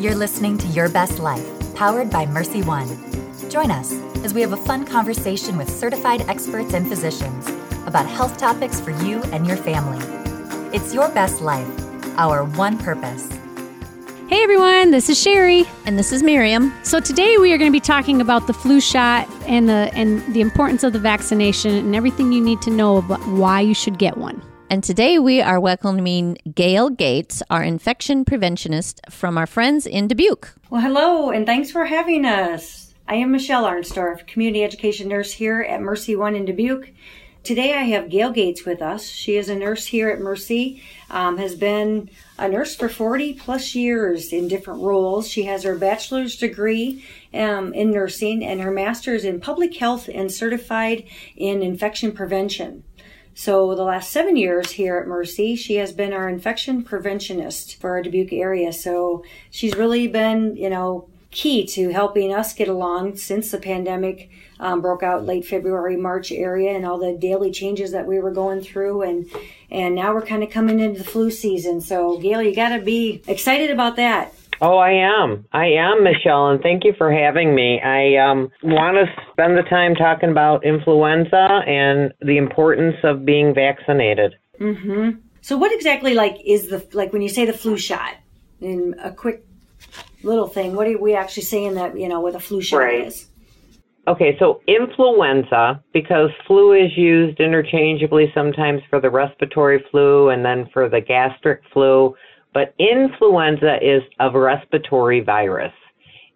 You're listening to Your Best Life, powered by Mercy One. Join us as we have a fun conversation with certified experts and physicians about health topics for you and your family. It's Your Best Life, our one purpose. Hey everyone, this is Sherry. And this is Miriam. So today we are going to be talking about the flu shot and the and the importance of the vaccination and everything you need to know about why you should get one. And today we are welcoming Gail Gates, our infection preventionist from our friends in Dubuque. Well, hello, and thanks for having us. I am Michelle Arnstorff, community education nurse here at Mercy One in Dubuque. Today I have Gail Gates with us. She is a nurse here at Mercy, um, has been a nurse for 40 plus years in different roles. She has her bachelor's degree um, in nursing and her master's in public health and certified in infection prevention. So the last seven years here at Mercy, she has been our infection preventionist for our Dubuque area. So she's really been, you know, key to helping us get along since the pandemic um, broke out late February, March area, and all the daily changes that we were going through, and and now we're kind of coming into the flu season. So Gail, you got to be excited about that. Oh, I am. I am, Michelle, and thank you for having me. I um, want to spend the time talking about influenza and the importance of being vaccinated. Mm-hmm. So, what exactly like is the like when you say the flu shot? In a quick little thing, what are we actually saying that you know what a flu shot Right. is? Okay, so influenza, because flu is used interchangeably sometimes for the respiratory flu and then for the gastric flu, but influenza is a respiratory virus.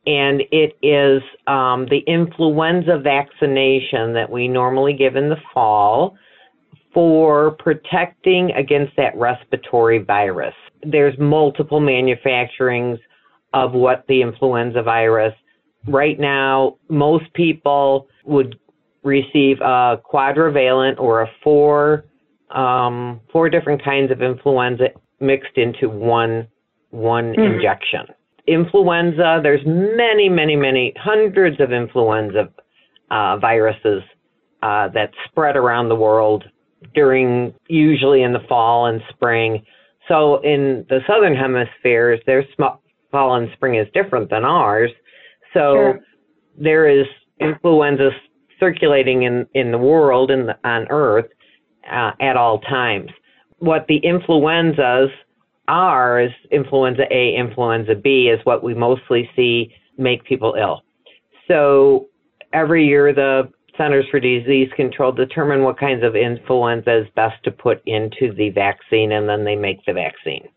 And it is um, the influenza vaccination that we normally give in the fall for protecting against that respiratory virus. There's multiple manufacturings of what the influenza virus right now, most people would receive a quadrivalent or a four um, four different kinds of influenza mixed into one one injection. Influenza, there's many, many, many hundreds of influenza uh, viruses uh, that spread around the world during usually in the fall and spring. So in the southern hemispheres, their sm- fall and spring is different than ours. So Sure. there is influenza circulating in, in the world and on Earth uh, at all times. What the influenzas are is influenza A, influenza B is what we mostly see make people ill. So every year the Centers for Disease Control determine what kinds of influenza is best to put into the vaccine and then they make the vaccine.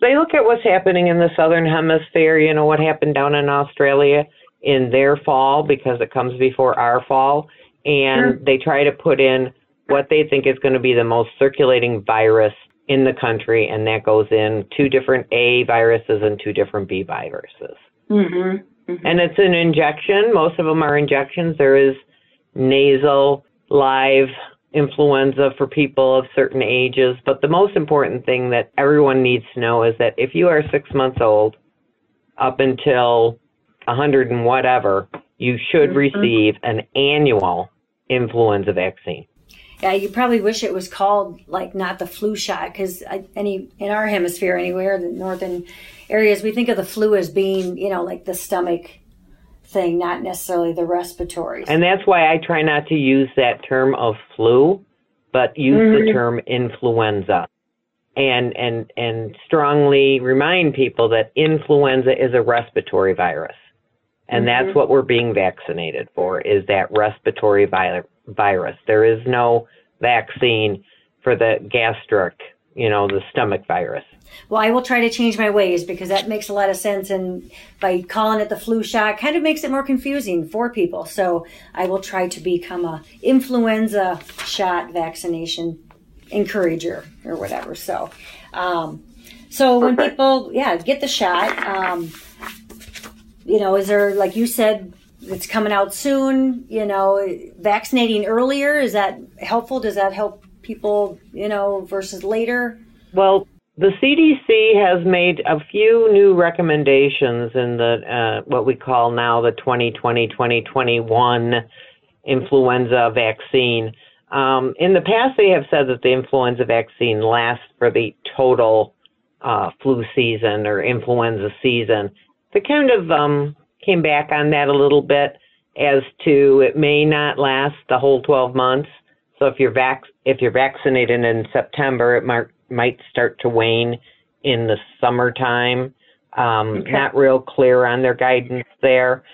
They look at what's happening in the southern hemisphere, you know, what happened down in Australia in their fall because it comes before our fall and Sure. they try to put in what they think is going to be the most circulating virus in the country and that goes in two different A viruses and two different B viruses. Mm-hmm. And it's an injection. Most of them are injections. There is nasal, live influenza for people of certain ages. But the most important thing that everyone needs to know is that if you are six months old up until a 100 and whatever, you should receive an annual influenza vaccine. Yeah, you probably wish it was called like not the flu shot because any in our hemisphere anywhere, the northern areas, we think of the flu as being you know like the stomach thing, not necessarily the respiratory. And that's why I try not to use that term of flu, but use the mm-hmm. term influenza. And and and strongly remind people that influenza is a respiratory virus. And that's mm-hmm. what we're being vaccinated for is that respiratory vi- virus. There is no vaccine for the gastric, you know, the stomach virus. Well, I will try to change my ways because that makes a lot of sense. And by calling it the flu shot, kind of makes it more confusing for people. So I will try to become a influenza shot vaccination encourager or whatever. So, um, so when people, yeah, get the shot, um, you know, is there, like you said, it's coming out soon, you know, vaccinating earlier, is that helpful? Does that help people, you know, versus later? Well, the CDC has made a few new recommendations in the uh, what we call now the 2020-2021 influenza vaccine. Um, in the past, they have said that the influenza vaccine lasts for the total uh, flu season or influenza season, they kind of um, came back on that a little bit as to it may not last the whole 12 months. So if you're vac- if you're vaccinated in September, it might might start to wane in the summertime. Um, okay. Not real clear on their guidance there.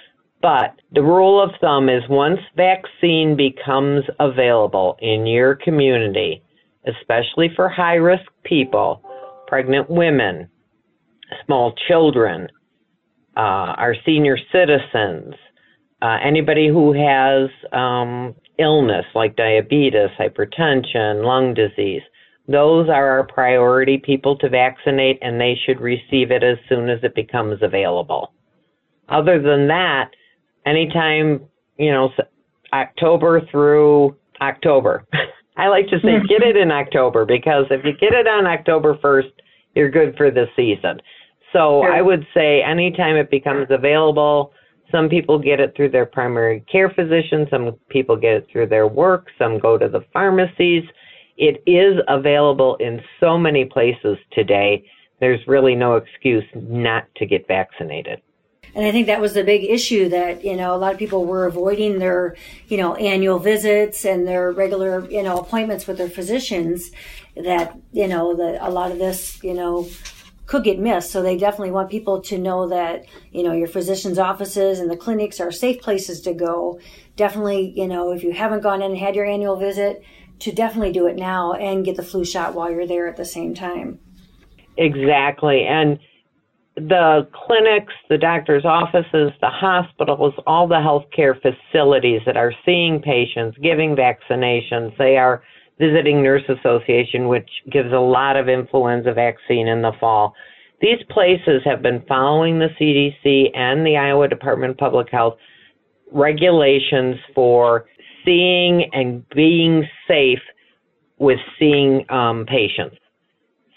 But the rule of thumb is once vaccine becomes available in your community, especially for high risk people, pregnant women, small children, uh, our senior citizens, uh, anybody who has um, illness like diabetes, hypertension, lung disease, those are our priority people to vaccinate, and they should receive it as soon as it becomes available. Other than that, anytime, you know, October through October. I like to say get it in October because if you get it on October 1st, you're good for the season. So sure. I would say anytime it becomes available, some people get it through their primary care physician, some people get it through their work, some go to the pharmacies. It is available in so many places today. There's really no excuse not to get vaccinated. And I think that was the big issue that, you know, a lot of people were avoiding their, you know, annual visits and their regular, you know, appointments with their physicians that, you know, that a lot of this, you know, could get missed. So they definitely want people to know that, you know, your physician's offices and the clinics are safe places to go. Definitely, you know, if you haven't gone in and had your annual visit, to definitely do it now and get the flu shot while you're there at the same time. Exactly. And the clinics, the doctor's offices, the hospitals, all the healthcare facilities that are seeing patients, giving vaccinations, they are Visiting Nurse Association, which gives a lot of influenza vaccine in the fall. These places have been following the CDC and the Iowa Department of Public Health regulations for seeing and being safe with seeing um, patients.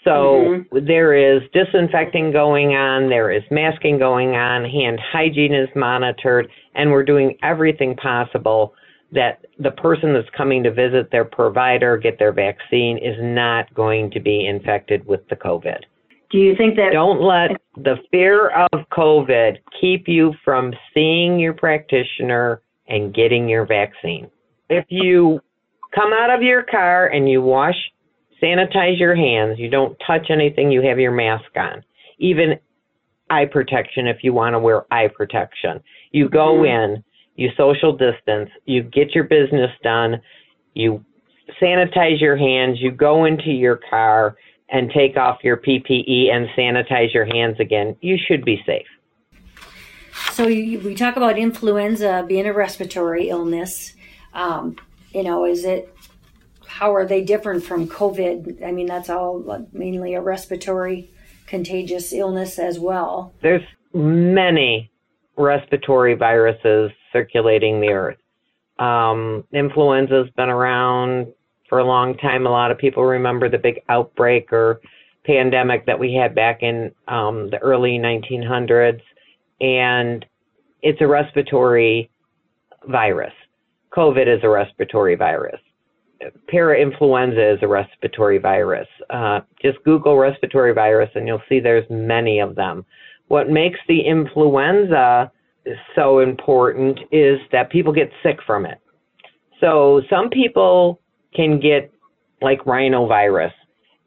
So mm-hmm. there is disinfecting going on, there is masking going on, hand hygiene is monitored, and we're doing everything possible that the person that's coming to visit their provider, get their vaccine, is not going to be infected with the COVID. Do you think that? Don't let the fear of COVID keep you from seeing your practitioner and getting your vaccine. If you come out of your car and you wash, sanitize your hands, you don't touch anything, you have your mask on. Even eye protection if you want to wear eye protection. You go mm-hmm. in, you social distance, you get your business done, you sanitize your hands, you go into your car and take off your PPE and sanitize your hands again, you should be safe. So you, we talk about influenza being a respiratory illness. Um, you know, is it how are they different from COVID? I mean, that's all mainly a respiratory contagious illness as well. There's many respiratory viruses circulating the earth. Um, influenza's been around for a long time. A lot of people remember the big outbreak or pandemic that we had back in um, the early 1900s, and it's a respiratory virus. COVID is a respiratory virus. Parainfluenza is a respiratory virus. Uh, just Google respiratory virus and you'll see there's many of them. What makes the influenza so important is that people get sick from it. So some people can get like rhinovirus.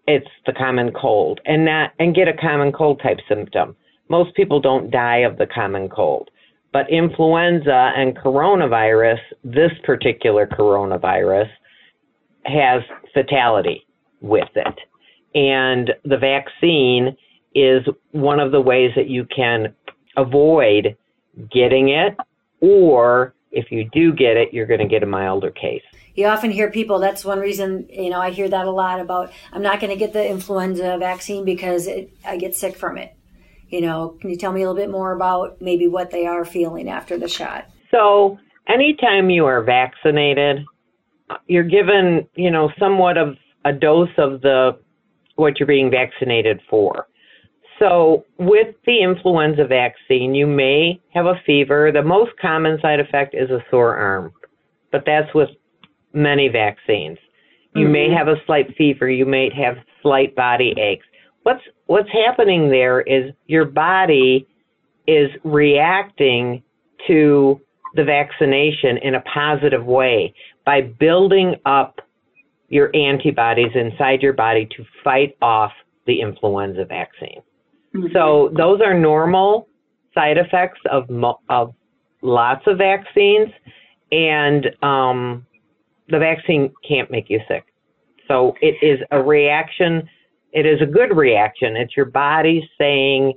It's the common cold and not and get a common cold type symptom. Most people don't die of the common cold. But influenza and coronavirus, this particular coronavirus, has fatality with it. And the vaccine is one of the ways that you can avoid getting it, or if you do get it, you're going to get a milder case. You often hear people, that's one reason, you know, I hear that a lot about, I'm not going to get the influenza vaccine because it, I get sick from it. You know, can you tell me a little bit more about maybe what they are feeling after the shot? So, anytime you are vaccinated, you're given, you know, somewhat of a dose of the what you're being vaccinated for. So, with the influenza vaccine, you may have a fever. The most common side effect is a sore arm, but that's with many vaccines. You mm-hmm. may have a slight fever. You may have slight body aches. What's what's happening there is your body is reacting to the vaccination in a positive way by building up your antibodies inside your body to fight off the influenza vaccine. So those are normal side effects of of lots of vaccines, and um, the vaccine can't make you sick. So it is a reaction. It is a good reaction. It's your body saying,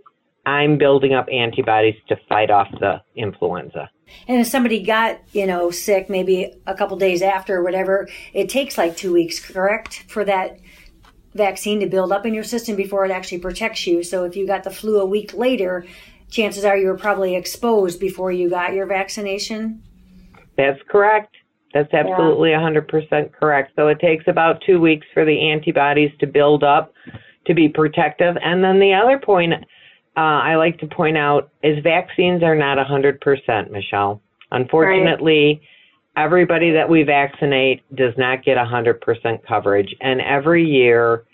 "I'm building up antibodies to fight off the influenza." And if somebody got, you know, sick maybe a couple days after or whatever, it takes like two weeks, correct, for that vaccine to build up in your system before it actually protects you. So if you got the flu a week later, chances are you were probably exposed before you got your vaccination. That's correct. That's absolutely yeah. 100% correct. So it takes about two weeks for the antibodies to build up to be protective. And then the other point uh, I like to point out is vaccines are not 100%, Michelle. Unfortunately, right. Everybody that we vaccinate does not get 100% coverage. And every year,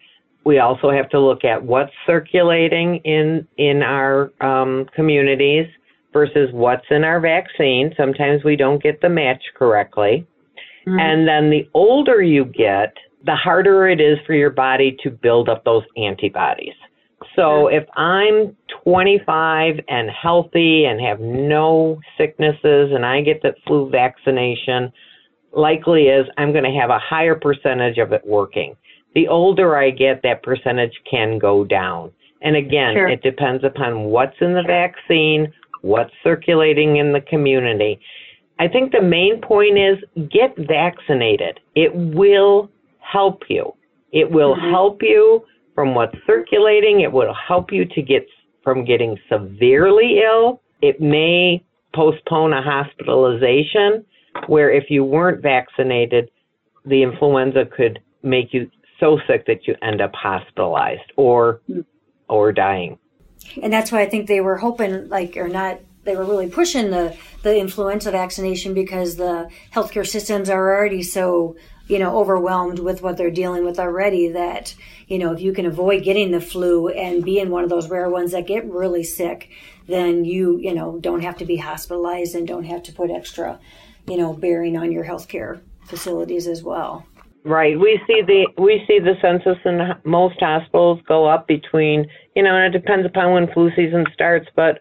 we also have to look at what's circulating in in our um, communities versus what's in our vaccine. Sometimes we don't get the match correctly. Mm-hmm. And then the older you get, the harder it is for your body to build up those antibodies. So if I'm 25 and healthy and have no sicknesses and I get the flu vaccination, likely is I'm going to have a higher percentage of it working. The older I get, that percentage can go down. And again, sure. it depends upon what's in the vaccine, what's circulating in the community. I think the main point is get vaccinated. It will help you. It will mm-hmm. help you from what's circulating. It will help you to get from getting severely ill. It may postpone a hospitalization where if you weren't vaccinated, the influenza could make you so sick that you end up hospitalized or hmm. or dying. And that's why I think they were hoping like or not they were really pushing the the influenza vaccination because the healthcare systems are already so you know overwhelmed with what they're dealing with already that you know if you can avoid getting the flu and being one of those rare ones that get really sick then you you know don't have to be hospitalized and don't have to put extra you know bearing on your healthcare facilities as well Right. We see the we see the census in most hospitals go up between you know, and it depends upon when flu season starts, but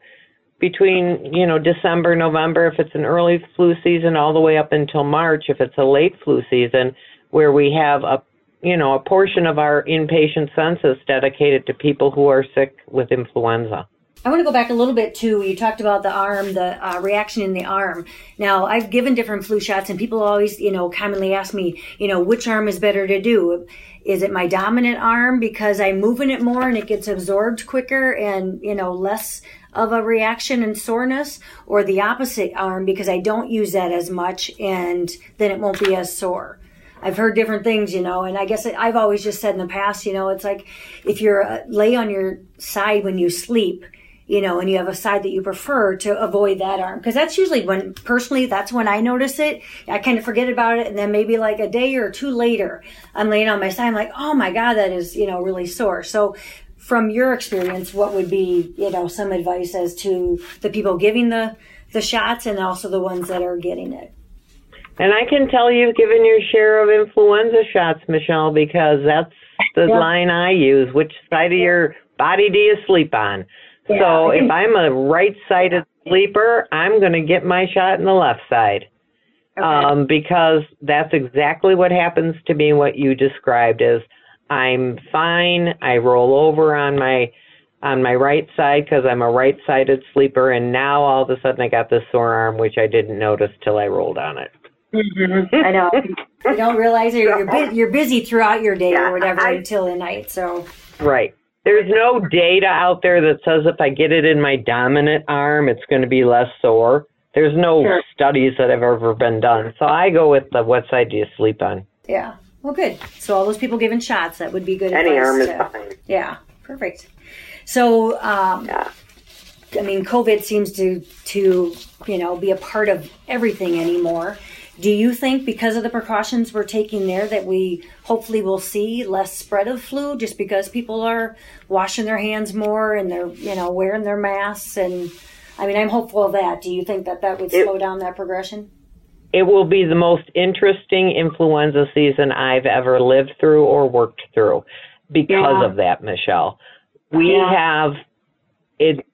between you know December, November, if it's an early flu season, all the way up until March, if it's a late flu season, where we have a you know a portion of our inpatient census dedicated to people who are sick with influenza. I want to go back a little bit to you talked about the arm, the uh, reaction in the arm. Now, I've given different flu shots, and people always, you know, commonly ask me, you know, which arm is better to do? Is it my dominant arm because I'm moving it more and it gets absorbed quicker and, you know, less of a reaction and soreness, or the opposite arm because I don't use that as much and then it won't be as sore? I've heard different things, you know, and I guess I've always just said in the past, you know, it's like if you're uh, lay on your side when you sleep, you know, and you have a side that you prefer to avoid that arm. Because that's usually when, personally, that's when I notice it. I kind of forget about it. And then maybe like a day or two later, I'm laying on my side. I'm like, oh my God, that is, you know, really sore. So from your experience, what would be, you know, some advice as to the people giving the, the shots and also the ones that are getting it? And I can tell you've given your share of influenza shots, Michelle, because that's the yeah. line I use. Which side of your body do you sleep on? so if I'm a right sided sleeper, I'm going to get my shot in the left side. Okay. Um, because that's exactly what happens to me. What you described is I'm fine. I roll over on my on my right side because I'm a right sided sleeper, and now all of a sudden I got this sore arm, which I didn't notice till I rolled on it. Mm-hmm. I know. you don't realize it. You're, bu- you're busy throughout your day yeah, or whatever I, until the night. So right. There's no data out there that says if I get it in my dominant arm, it's going to be less sore. There's no sure. studies that have ever been done. So I go with the what side do you sleep on? Yeah. Well, good. So all those people giving shots, that would be good. Any arm to, is fine. Yeah. Perfect. So, um, yeah. I mean, COVID seems to to you know be a part of everything anymore. Do you think because of the precautions we're taking there that we hopefully will see less spread of flu just because people are washing their hands more and they're, you know, wearing their masks and I mean, I'm hopeful of that. Do you think that that would It- slow down that progression? It will be the most interesting influenza season I've ever lived through or worked through because Yeah. of that, Michelle. We Yeah. have it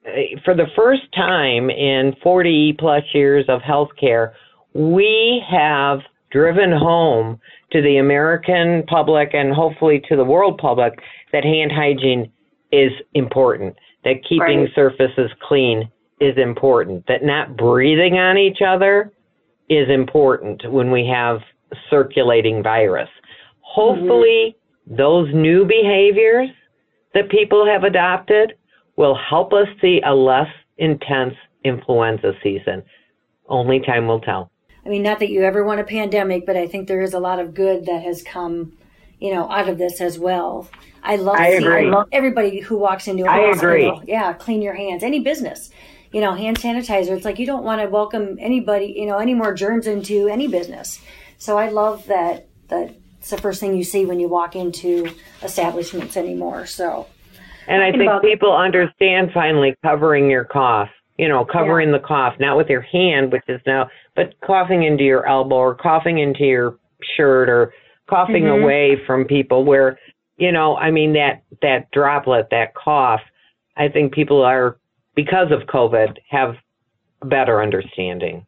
for the first time in 40 plus years of healthcare, we have driven home to the American public and hopefully to the world public that hand hygiene is important, that keeping Right. surfaces clean is important, that not breathing on each other is important when we have circulating virus. Hopefully, those new behaviors that people have adopted will help us see a less intense influenza season. Only time will tell. I mean, not that you ever want a pandemic, but I think there is a lot of good that has come, you know, out of this as well. I love I seeing agree. everybody who walks into a I hospital. agree. Yeah, clean your hands. Any business, you know, hand sanitizer. It's like you don't want to welcome anybody, you know, any more germs into any business. So I love that. That it's the first thing you see when you walk into establishments anymore. So And I think people understand finally covering your cough. You know, covering the cough, not with your hand, which is now, but coughing into your elbow or coughing into your shirt or coughing Mhm. away from people where, you know, I mean, that, that droplet, that cough, I think people are, because of COVID, have a better understanding.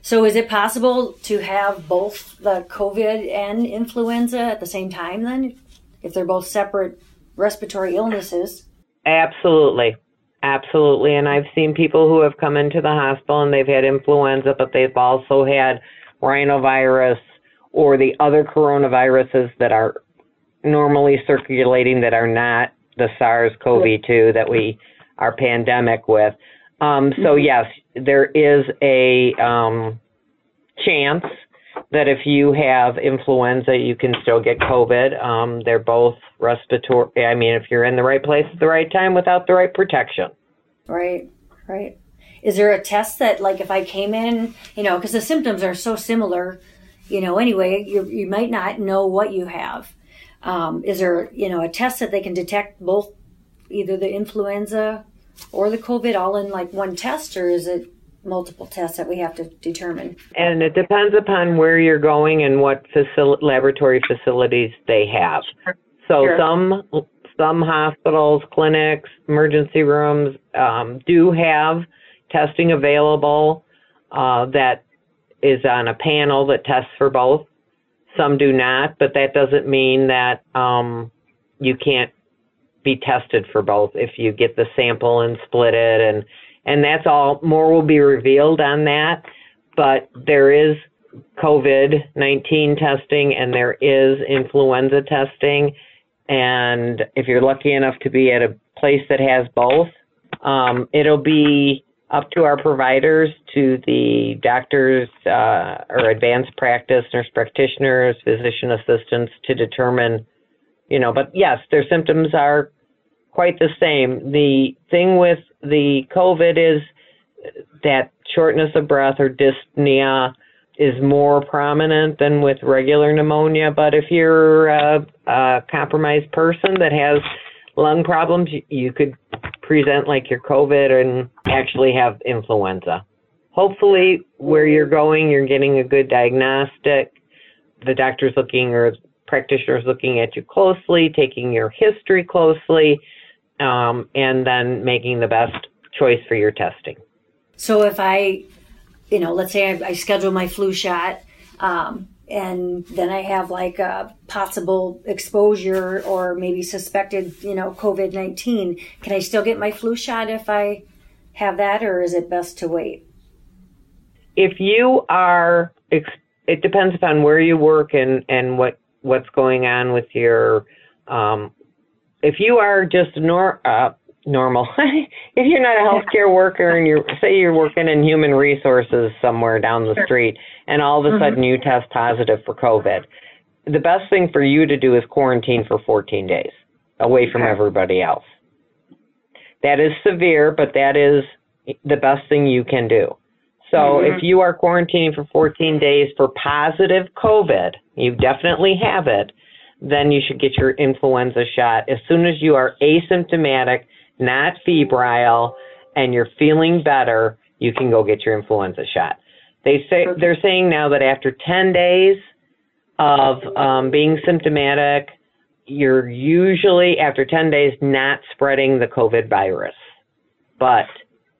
So is it possible to have both the COVID and influenza at the same time then? If they're both separate respiratory illnesses? Absolutely. Absolutely. And I've seen people who have come into the hospital and they've had influenza, but they've also had rhinovirus or the other coronaviruses that are normally circulating that are not the SARS CoV 2 that we are pandemic with. Um, so, yes, there is a um, chance that if you have influenza, you can still get COVID. Um, they're both respiratory. I mean, if you're in the right place at the right time without the right protection. Right, right. Is there a test that, like, if I came in, you know, because the symptoms are so similar, you know, anyway, you, you might not know what you have. Um, is there, you know, a test that they can detect both either the influenza or the COVID all in like one test, or is it multiple tests that we have to determine? And it depends upon where you're going and what facil- laboratory facilities they have. So Sure. some some hospitals, clinics, emergency rooms um, do have testing available uh, that is on a panel that tests for both. Some do not, but that doesn't mean that um, you can't be tested for both if you get the sample and split it and and that's all more will be revealed on that. But there is covid-19 testing and there is influenza testing and if you're lucky enough to be at a place that has both um, it'll be up to our providers to the doctors uh, or advanced practice nurse practitioners physician assistants to determine you know, but yes, their symptoms are quite the same. The thing with the COVID is that shortness of breath or dyspnea is more prominent than with regular pneumonia. But if you're a, a compromised person that has lung problems, you, you could present like your COVID and actually have influenza. Hopefully, where you're going, you're getting a good diagnostic. The doctor's looking or practitioners looking at you closely, taking your history closely, um, and then making the best choice for your testing. So if I, you know, let's say I, I schedule my flu shot, um, and then I have like a possible exposure or maybe suspected, you know, COVID 19, can I still get my flu shot if I have that, or is it best to wait? If you are, ex- it depends upon where you work and, and what, what's going on with your, um, if you are just nor, uh, normal, if you're not a healthcare worker and you're, say you're working in human resources somewhere down the street and all of a sudden you test positive for COVID, the best thing for you to do is quarantine for 14 days away from everybody else. That is severe, but that is the best thing you can do. So if you are quarantining for 14 days for positive COVID, you definitely have it, then you should get your influenza shot as soon as you are asymptomatic, not febrile, and you're feeling better, you can go get your influenza shot. They say Perfect. they're saying now that after 10 days of um, being symptomatic, you're usually after 10 days not spreading the COVID virus, but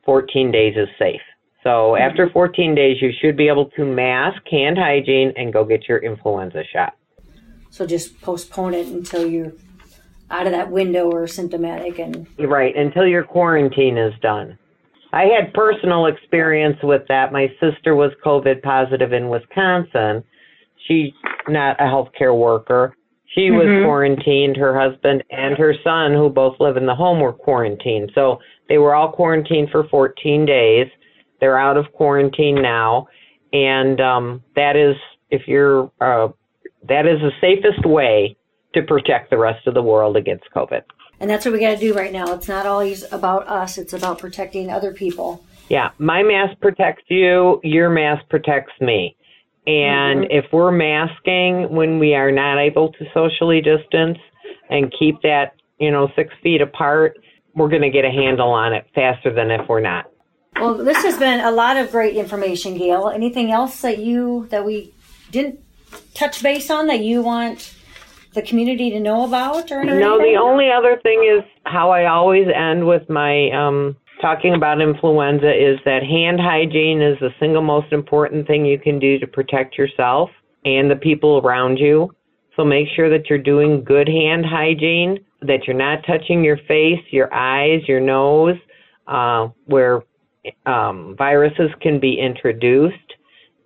14 days is safe. So mm-hmm. after 14 days, you should be able to mask, hand hygiene, and go get your influenza shot. So just postpone it until you're out of that window or symptomatic and Right, until your quarantine is done. I had personal experience with that. My sister was COVID positive in Wisconsin. She's not a healthcare worker. She was mm-hmm. quarantined. Her husband and her son, who both live in the home, were quarantined. So they were all quarantined for 14 days. They're out of quarantine now. And um, that is, if you're, uh, that is the safest way to protect the rest of the world against COVID. and that's what we got to do right now. It's not always about us, it's about protecting other people. Yeah, my mask protects you, your mask protects me. And if we're masking when we are not able to socially distance and keep that, you know, six feet apart, we're going to get a handle on it faster than if we're not. Well, this has been a lot of great information, Gail. Anything else that you that we didn't touch base on that you want the community to know about or anything? No, the only other thing is how I always end with my um, talking about influenza is that hand hygiene is the single most important thing you can do to protect yourself and the people around you. So make sure that you're doing good hand hygiene, that you're not touching your face, your eyes, your nose, uh, where um, viruses can be introduced.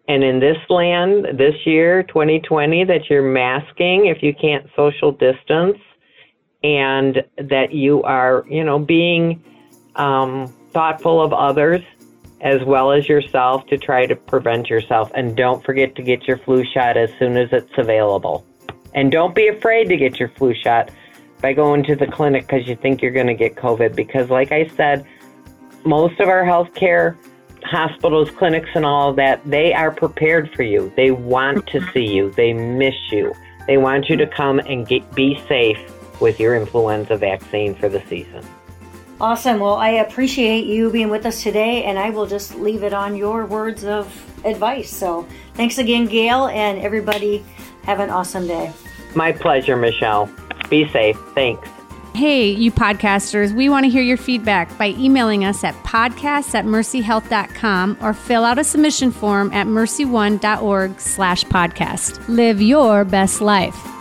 And in this land, this year, 2020, that you're masking if you can't social distance and that you are, you know, being um, thoughtful of others as well as yourself to try to prevent yourself. And don't forget to get your flu shot as soon as it's available. And don't be afraid to get your flu shot by going to the clinic because you think you're going to get COVID. Because, like I said, most of our healthcare hospitals, clinics, and all of that, they are prepared for you. They want to mm-hmm. see you. They miss you. They want you to come and get, be safe with your influenza vaccine for the season. Awesome. Well, I appreciate you being with us today, and I will just leave it on your words of advice. So, thanks again, Gail, and everybody. Have an awesome day. My pleasure, Michelle. Be safe. Thanks. Hey, you podcasters, we want to hear your feedback by emailing us at podcasts at mercyhealth.com or fill out a submission form at mercyone.org slash podcast. Live your best life.